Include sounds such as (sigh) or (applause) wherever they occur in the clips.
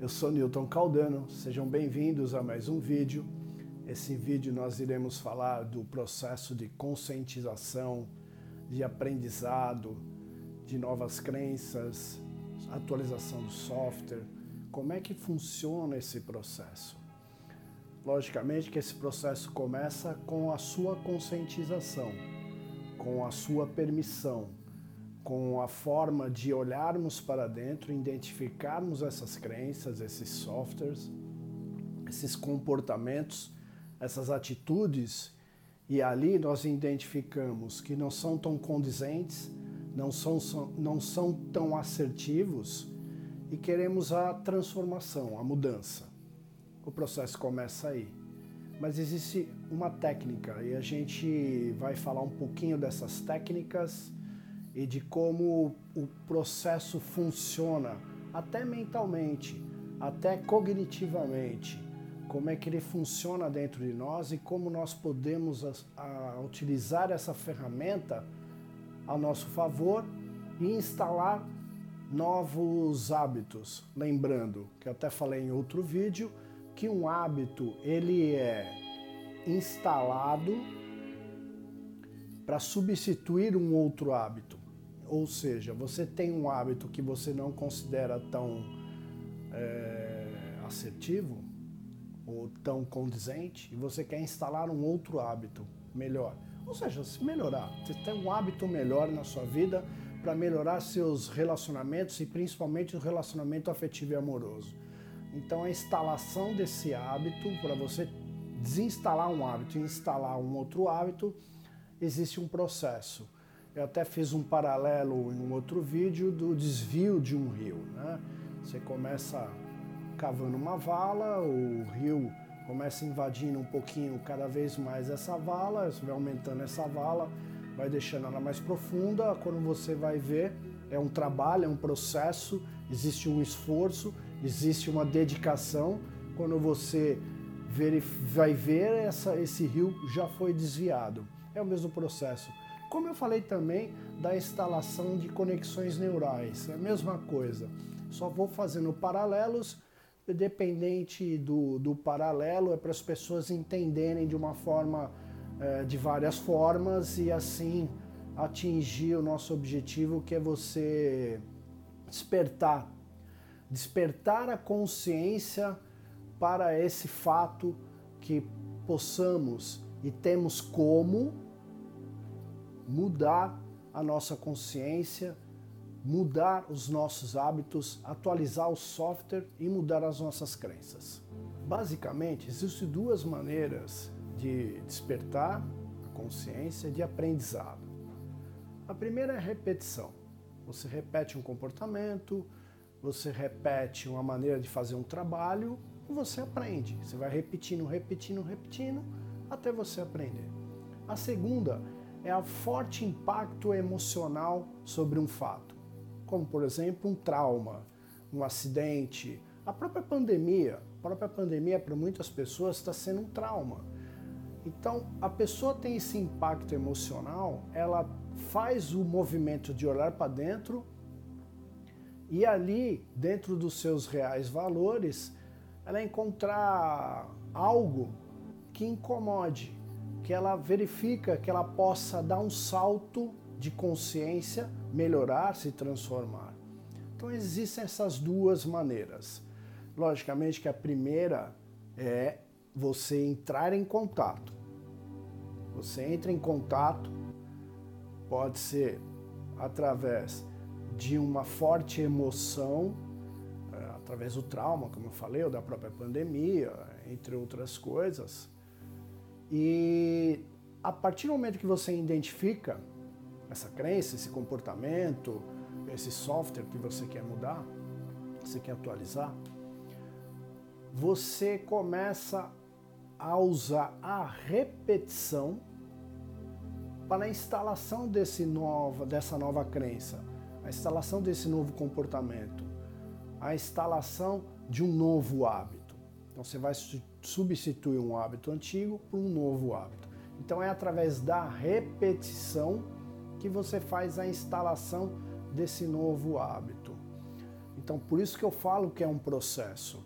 Eu sou Newton Caldano, sejam bem-vindos a mais um vídeo. Esse vídeo nós iremos falar do processo de conscientização, de aprendizado, de novas crenças, atualização do software, como é que funciona esse processo. Logicamente que esse processo começa com a sua conscientização, com a sua permissão, com a forma de olharmos para dentro, identificarmos essas crenças, esses softwares, esses comportamentos, essas atitudes, e ali nós identificamos que não são tão condizentes, não são, não são tão assertivos e queremos a transformação, a mudança. O processo começa aí. Mas existe uma técnica e a gente vai falar um pouquinho dessas técnicas e de como o processo funciona, até mentalmente, até cognitivamente, como é que ele funciona dentro de nós e como nós podemos a, a utilizar essa ferramenta a nosso favor e instalar novos hábitos. Lembrando que eu até falei em outro vídeo que um hábito ele é instalado para substituir um outro hábito. Ou seja, você tem um hábito que você não considera tão é, assertivo ou tão condizente e você quer instalar um outro hábito melhor. Ou seja, se melhorar, você tem um hábito melhor na sua vida para melhorar seus relacionamentos e principalmente o relacionamento afetivo e amoroso. Então, a instalação desse hábito, para você desinstalar um hábito e instalar um outro hábito, existe um processo. Eu até fiz um paralelo em um outro vídeo do desvio de um rio. Né? Você começa cavando uma vala, o rio começa invadindo um pouquinho cada vez mais essa vala, você vai aumentando essa vala, vai deixando ela mais profunda. Quando você vai ver, é um trabalho, é um processo, existe um esforço, existe uma dedicação. Quando você vai ver, essa, esse rio já foi desviado. É o mesmo processo. Como eu falei também da instalação de conexões neurais, é a mesma coisa. Só vou fazendo paralelos, dependente do, do paralelo, é para as pessoas entenderem de uma forma, é, de várias formas e assim atingir o nosso objetivo, que é você despertar, despertar a consciência para esse fato que possamos e temos como mudar a nossa consciência, mudar os nossos hábitos, atualizar o software e mudar as nossas crenças. Basicamente, existem duas maneiras de despertar a consciência de aprendizado. A primeira é a repetição. Você repete um comportamento, você repete uma maneira de fazer um trabalho e você aprende. Você vai repetindo, repetindo, repetindo até você aprender. A segunda é o forte impacto emocional sobre um fato, como por exemplo um trauma, um acidente, a própria pandemia. A própria pandemia para muitas pessoas está sendo um trauma. Então, a pessoa tem esse impacto emocional, ela faz o movimento de olhar para dentro e ali, dentro dos seus reais valores, ela encontrar algo que incomode, que ela verifica que ela possa dar um salto de consciência, melhorar, se transformar. Então existem essas duas maneiras. Logicamente que a primeira é você entrar em contato. Você entra em contato, pode ser através de uma forte emoção, eh, através do trauma, como eu falei, ou da própria pandemia, entre outras coisas e a partir do momento que você identifica essa crença, esse comportamento, esse software que você quer mudar, você quer atualizar, você começa a usar a repetição para a instalação desse nova, dessa nova crença, a instalação desse novo comportamento, a instalação de um novo hábito. Então você vai substituir um hábito antigo por um novo hábito. Então é através da repetição que você faz a instalação desse novo hábito. Então, por isso que eu falo que é um processo.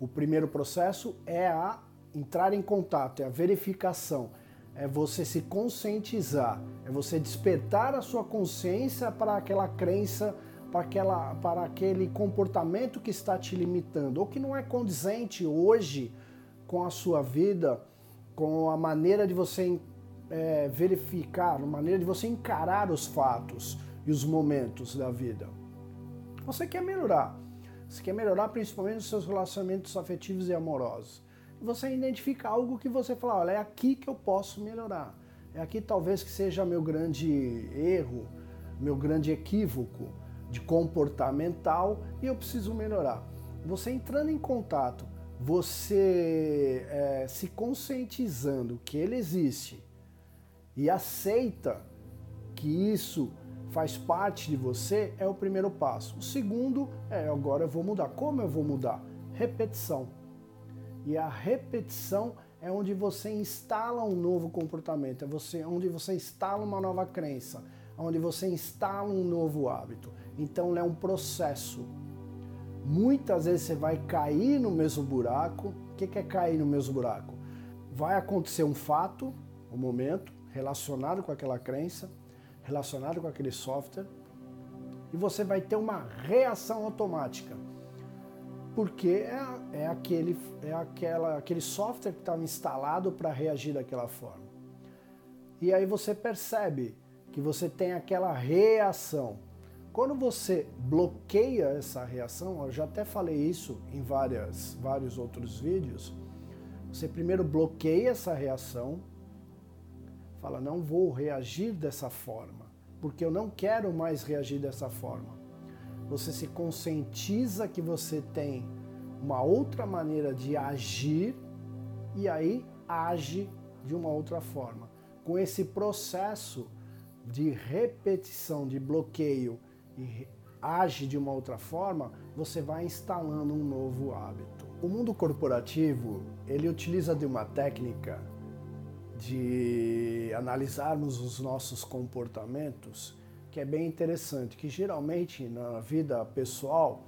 O primeiro processo é a entrar em contato, é a verificação, é você se conscientizar, é você despertar a sua consciência para aquela crença, para, aquela, para aquele comportamento que está te limitando, ou que não é condizente hoje com a sua vida, com a maneira de você é, verificar, a maneira de você encarar os fatos e os momentos da vida. Você quer melhorar. Você quer melhorar principalmente os seus relacionamentos afetivos e amorosos. E você identifica algo que você fala, olha, é aqui que eu posso melhorar. É aqui talvez que seja meu grande erro, meu grande equívoco de comportamental e eu preciso melhorar. Você entrando em contato, você é, se conscientizando que ele existe e aceita que isso faz parte de você é o primeiro passo. O segundo é agora eu vou mudar. Como eu vou mudar? Repetição. E a repetição é onde você instala um novo comportamento, é você, onde você instala uma nova crença, onde você instala um novo hábito. Então é um processo. Muitas vezes você vai cair no mesmo buraco. O que é cair no mesmo buraco? Vai acontecer um fato, um momento relacionado com aquela crença, relacionado com aquele software, e você vai ter uma reação automática. Porque é, é, aquele, é aquela, aquele software que estava instalado para reagir daquela forma. E aí você percebe que você tem aquela reação. Quando você bloqueia essa reação, eu já até falei isso em várias, vários outros vídeos, você primeiro bloqueia essa reação, fala, não vou reagir dessa forma, porque eu não quero mais reagir dessa forma. Você se conscientiza que você tem uma outra maneira de agir e aí age de uma outra forma. Com esse processo de repetição, de bloqueio e age de uma outra forma, você vai instalando um novo hábito. O mundo corporativo, ele utiliza de uma técnica de analisarmos os nossos comportamentos, que é bem interessante, que geralmente na vida pessoal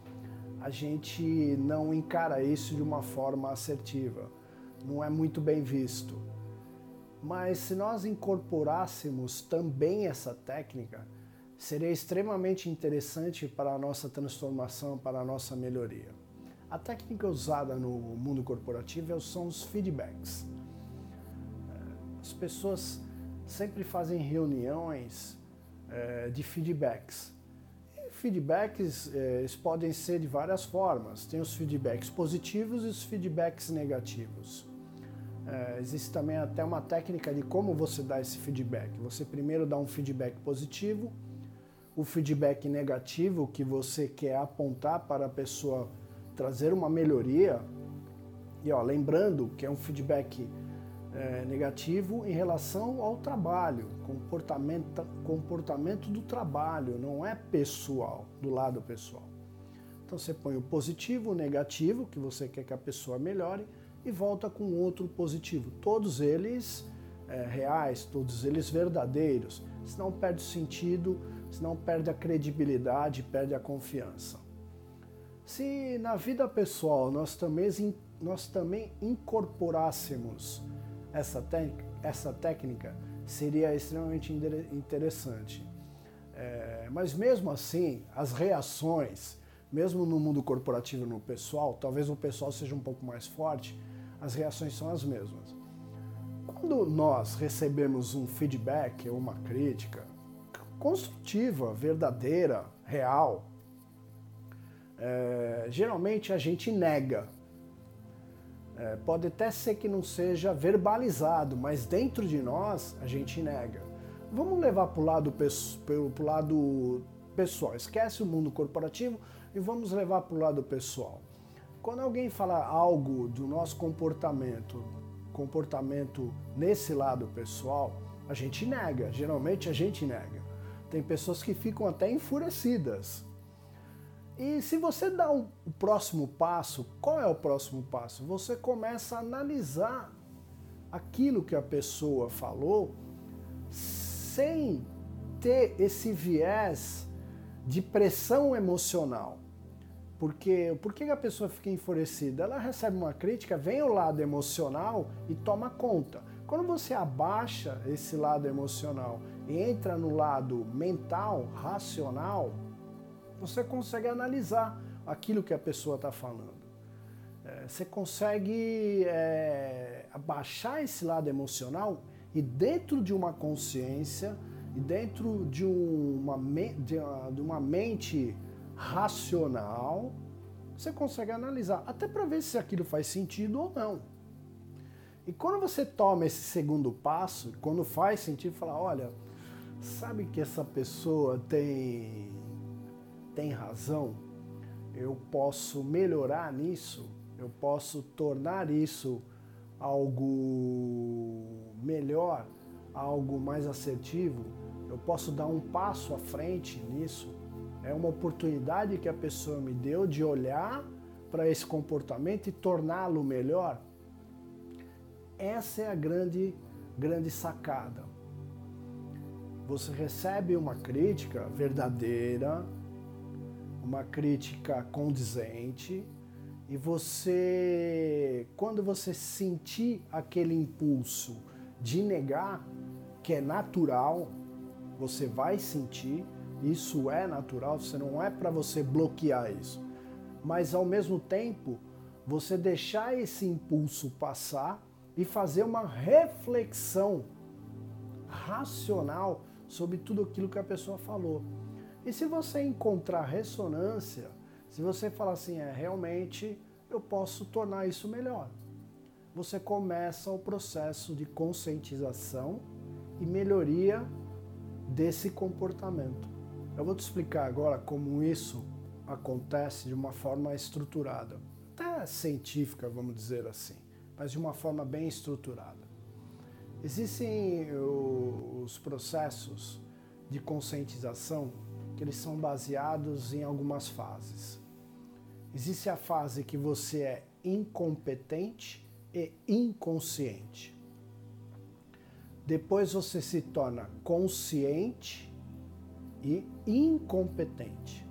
a gente não encara isso de uma forma assertiva, não é muito bem visto. Mas se nós incorporássemos também essa técnica, seria extremamente interessante para a nossa transformação, para a nossa melhoria. A técnica usada no mundo corporativo são os feedbacks. As pessoas sempre fazem reuniões é, de feedbacks. E feedbacks é, podem ser de várias formas. Tem os feedbacks positivos e os feedbacks negativos. É, existe também até uma técnica de como você dá esse feedback. Você primeiro dá um feedback positivo, o feedback negativo que você quer apontar para a pessoa trazer uma melhoria. E ó, lembrando que é um feedback é, negativo em relação ao trabalho, comportamento, comportamento do trabalho, não é pessoal, do lado pessoal. Então você põe o positivo, o negativo, que você quer que a pessoa melhore, e volta com outro positivo. Todos eles é, reais, todos eles verdadeiros, senão perde sentido, senão perde a credibilidade, perde a confiança. Se na vida pessoal nós também, nós também incorporássemos essa, essa técnica seria extremamente interessante. É, mas mesmo assim, as reações, mesmo no mundo corporativo no pessoal, talvez o pessoal seja um pouco mais forte, as reações são as mesmas. Quando nós recebemos um feedback ou uma crítica construtiva, verdadeira, real, é, geralmente a gente nega é, pode até ser que não seja verbalizado, mas dentro de nós a gente nega. Vamos levar para o lado, pro lado pessoal. Esquece o mundo corporativo e vamos levar para o lado pessoal. Quando alguém fala algo do nosso comportamento, comportamento nesse lado pessoal, a gente nega. Geralmente a gente nega. Tem pessoas que ficam até enfurecidas e se você dá o um, próximo passo, qual é o próximo passo? Você começa a analisar aquilo que a pessoa falou sem ter esse viés de pressão emocional. Porque por que a pessoa fica enfurecida? Ela recebe uma crítica, vem o lado emocional e toma conta. Quando você abaixa esse lado emocional e entra no lado mental, racional, você consegue analisar aquilo que a pessoa está falando. É, você consegue é, abaixar esse lado emocional e dentro de uma consciência e dentro de uma, de uma mente racional, você consegue analisar, até para ver se aquilo faz sentido ou não. E quando você toma esse segundo passo, quando faz sentido, fala, olha, sabe que essa pessoa tem tem razão? Eu posso melhorar nisso? Eu posso tornar isso algo melhor, algo mais assertivo? Eu posso dar um passo à frente nisso? É uma oportunidade que a pessoa me deu de olhar para esse comportamento e torná-lo melhor. Essa é a grande, grande sacada. Você recebe uma crítica verdadeira, uma crítica condizente, e você, quando você sentir aquele impulso de negar, que é natural, você vai sentir, isso é natural, você não é para você bloquear isso. Mas ao mesmo tempo, você deixar esse impulso passar e fazer uma reflexão racional sobre tudo aquilo que a pessoa falou. E se você encontrar ressonância, se você falar assim, é realmente eu posso tornar isso melhor. Você começa o processo de conscientização e melhoria desse comportamento. Eu vou te explicar agora como isso acontece de uma forma estruturada, até científica, vamos dizer assim, mas de uma forma bem estruturada. Existem os processos de conscientização que eles são baseados em algumas fases. Existe a fase que você é incompetente e inconsciente. Depois você se torna consciente e incompetente.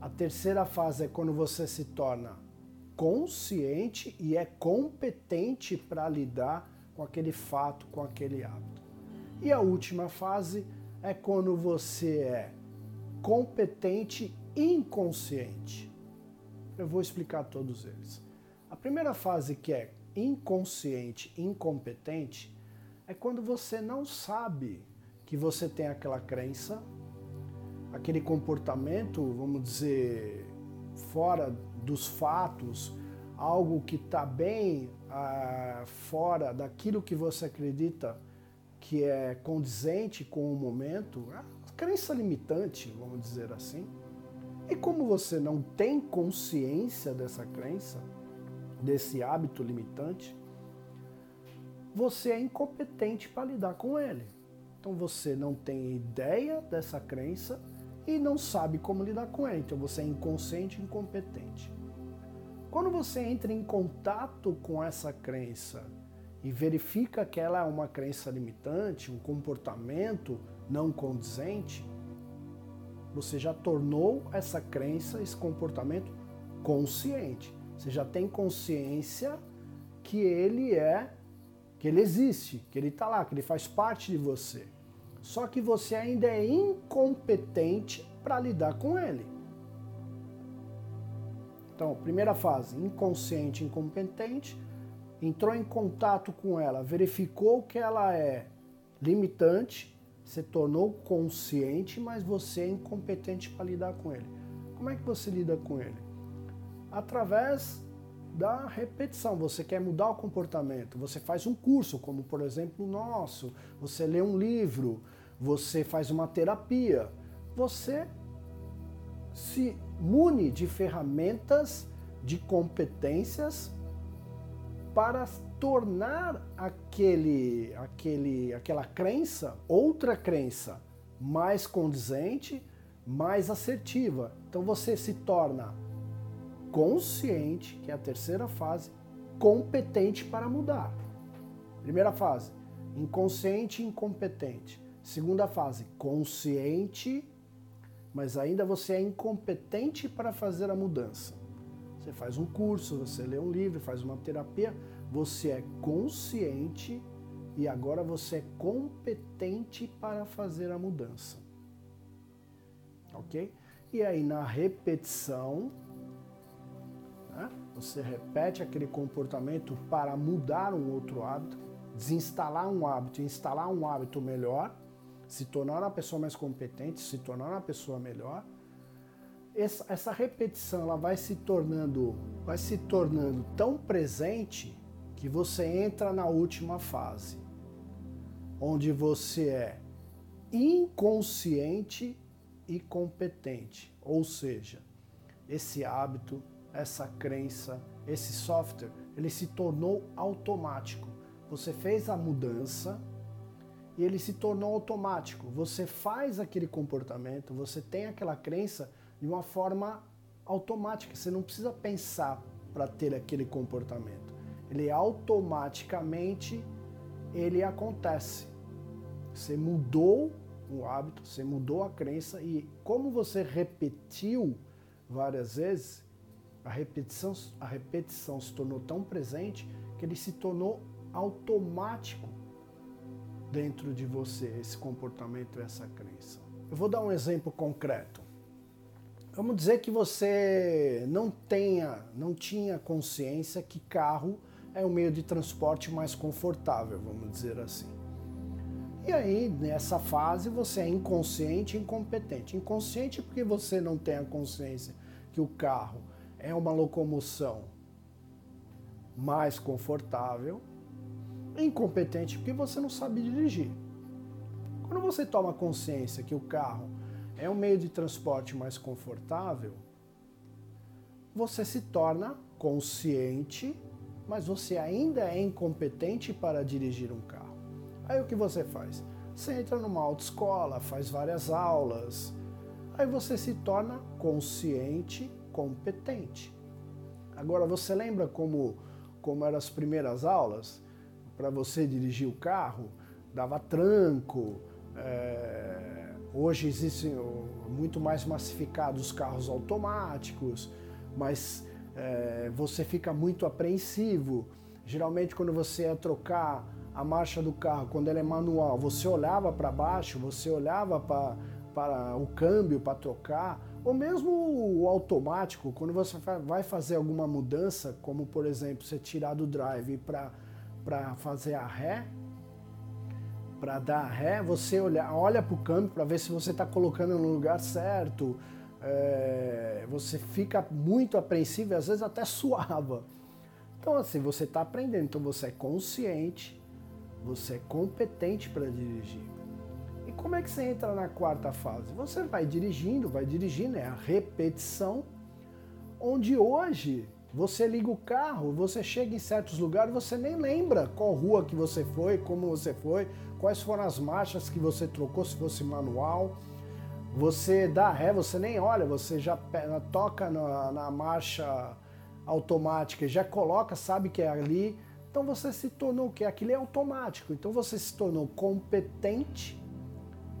A terceira fase é quando você se torna consciente e é competente para lidar com aquele fato, com aquele hábito. E a última fase é quando você é competente inconsciente. Eu vou explicar todos eles. A primeira fase que é inconsciente, incompetente, é quando você não sabe que você tem aquela crença, aquele comportamento, vamos dizer, fora dos fatos, algo que está bem ah, fora daquilo que você acredita que é condizente com o momento, é crença limitante, vamos dizer assim. E como você não tem consciência dessa crença, desse hábito limitante, você é incompetente para lidar com ele. Então você não tem ideia dessa crença e não sabe como lidar com ela. Então você é inconsciente e incompetente. Quando você entra em contato com essa crença e verifica que ela é uma crença limitante, um comportamento não condizente, você já tornou essa crença, esse comportamento consciente. Você já tem consciência que ele é que ele existe, que ele está lá, que ele faz parte de você. Só que você ainda é incompetente para lidar com ele. Então, primeira fase, inconsciente, incompetente, entrou em contato com ela, verificou que ela é limitante, se tornou consciente, mas você é incompetente para lidar com ele. Como é que você lida com ele? Através da repetição. Você quer mudar o comportamento, você faz um curso, como por exemplo o nosso, você lê um livro, você faz uma terapia, você se mune de ferramentas, de competências para tornar aquele, aquele, aquela crença outra crença mais condizente, mais assertiva. Então você se torna consciente, que é a terceira fase, competente para mudar. Primeira fase, inconsciente e incompetente. Segunda fase, consciente mas ainda você é incompetente para fazer a mudança. Você faz um curso, você lê um livro, faz uma terapia, você é consciente e agora você é competente para fazer a mudança. Ok? E aí na repetição, né, você repete aquele comportamento para mudar um outro hábito, desinstalar um hábito, instalar um hábito melhor, se tornar uma pessoa mais competente, se tornar uma pessoa melhor. Essa, repetição ela vai se tornando, vai se tornando tão presente que você entra na última fase, onde você é inconsciente e competente. Ou seja, esse hábito, essa crença, esse software, ele se tornou automático. Você fez a mudança e ele se tornou automático. Você faz aquele comportamento, você tem aquela crença de uma forma automática. Você não precisa pensar para ter aquele comportamento. Ele automaticamente ele acontece. Você mudou o hábito, você mudou a crença e como você repetiu várias vezes, a repetição, a repetição se tornou tão presente que ele se tornou automático dentro de você, esse comportamento, essa crença. Eu vou dar um exemplo concreto. Vamos dizer que você não tenha, não tinha consciência que carro é o meio de transporte mais confortável, vamos dizer assim. E aí, nessa fase, você é inconsciente e incompetente. Inconsciente porque você não tem a consciência que o carro é uma locomoção mais confortável. Incompetente porque você não sabe dirigir. Quando você toma consciência que o carro é um meio de transporte mais confortável, você se torna consciente, mas você ainda é incompetente para dirigir um carro. Aí o que você faz? Você entra numa autoescola, faz várias aulas, aí você se torna consciente, competente. Agora você lembra como, como eram as primeiras aulas? Para você dirigir o carro, dava tranco. É... Hoje existem muito mais massificados os carros automáticos, mas é, você fica muito apreensivo. Geralmente quando você ia trocar a marcha do carro, quando ela é manual, você olhava para baixo, você olhava para o câmbio para trocar, ou mesmo o automático, quando você vai fazer alguma mudança, como por exemplo você tirar do drive para fazer a ré, para dar ré, você olha, olha para o câmbio para ver se você está colocando no lugar certo. É, você fica muito apreensivo e às vezes até (laughs) suava. Então, assim, você está aprendendo, então você é consciente você é competente para dirigir. E como é que você entra na quarta fase? Você vai dirigindo, vai dirigindo, é a repetição, onde hoje você liga o carro, você chega em certos lugares, você nem lembra qual rua que você foi, como você foi, quais foram as marchas que você trocou, se fosse manual. Você dá ré, você nem olha, você já toca na, na marcha automática, já coloca, sabe que é ali, então você se tornou o quê? Aquilo é automático. Então você se tornou competente,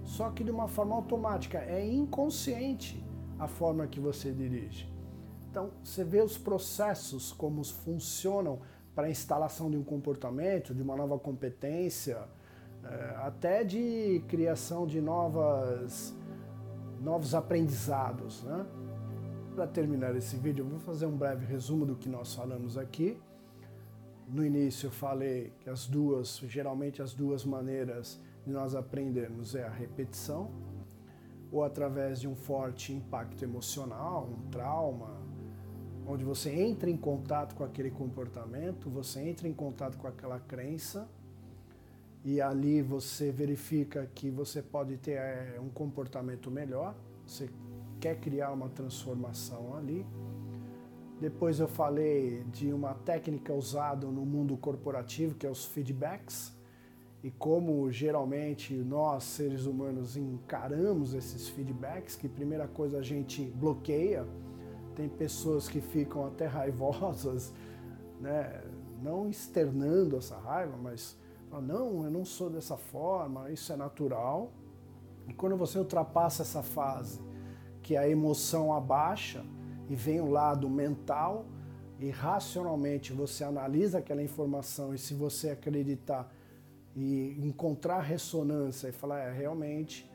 só que de uma forma automática. É inconsciente a forma que você dirige. Então você vê os processos, como funcionam para a instalação de um comportamento, de uma nova competência, eh, até de criação de novas, novos aprendizados. Né? Para terminar esse vídeo, eu vou fazer um breve resumo do que nós falamos aqui. No início eu falei que as duas, geralmente as duas maneiras de nós aprendermos é a repetição, ou através de um forte impacto emocional, um trauma, onde você entra em contato com aquele comportamento, você entra em contato com aquela crença, e ali você verifica que você pode ter é, um comportamento melhor, você quer criar uma transformação ali. Depois eu falei de uma técnica usada no mundo corporativo, que é os feedbacks, e como geralmente nós, seres humanos, encaramos esses feedbacks, que primeira coisa a gente bloqueia, tem pessoas que ficam até raivosas, né? não externando essa raiva, mas não, eu não sou dessa forma, isso é natural. E quando você ultrapassa essa fase, que a emoção abaixa e vem o lado mental e racionalmente você analisa aquela informação e se você acreditar e encontrar ressonância e falar, é, realmente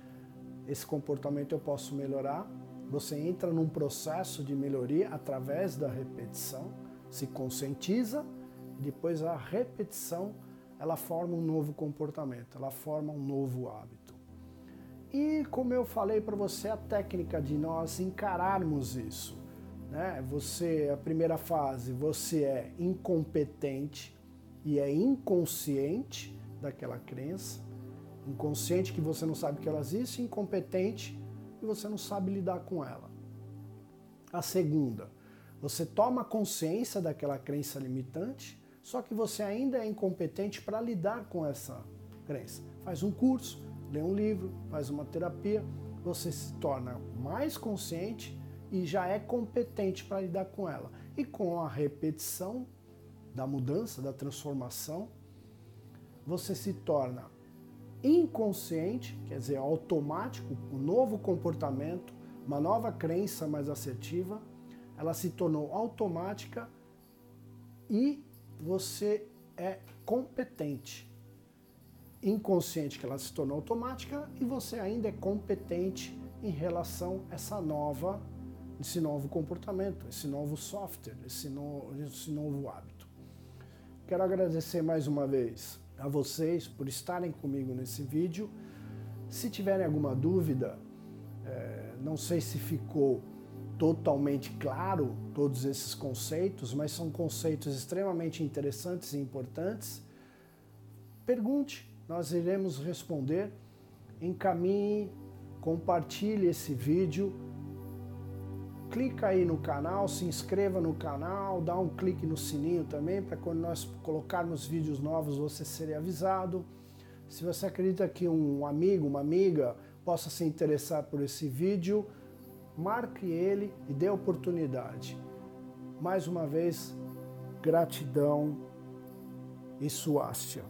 esse comportamento eu posso melhorar, você entra num processo de melhoria através da repetição, se conscientiza e depois a repetição ela forma um novo comportamento, ela forma um novo hábito. E como eu falei para você, a técnica de nós encararmos isso. Né? Você, a primeira fase, você é incompetente e é inconsciente daquela crença. Inconsciente que você não sabe que ela existe, incompetente e você não sabe lidar com ela. A segunda, você toma consciência daquela crença limitante, só que você ainda é incompetente para lidar com essa crença. Faz um curso, lê um livro, faz uma terapia, você se torna mais consciente e já é competente para lidar com ela. E com a repetição da mudança, da transformação, você se torna inconsciente, quer dizer, automático, um novo comportamento, uma nova crença mais assertiva, ela se tornou automática e você é competente inconsciente que ela se tornou automática e você ainda é competente em relação a essa nova, esse novo comportamento, esse novo software, esse, no, esse novo hábito. Quero agradecer mais uma vez a vocês por estarem comigo nesse vídeo. Se tiverem alguma dúvida, é, não sei se ficou totalmente claro todos esses conceitos, mas são conceitos extremamente interessantes e importantes. Pergunte, nós iremos responder. Encaminhe, compartilhe esse vídeo, clica aí no canal, se inscreva no canal, dá um clique no sininho também para quando nós colocarmos vídeos novos você ser avisado. Se você acredita que um amigo, uma amiga possa se interessar por esse vídeo, marque ele e dê oportunidade. Mais uma vez, gratidão e suástia.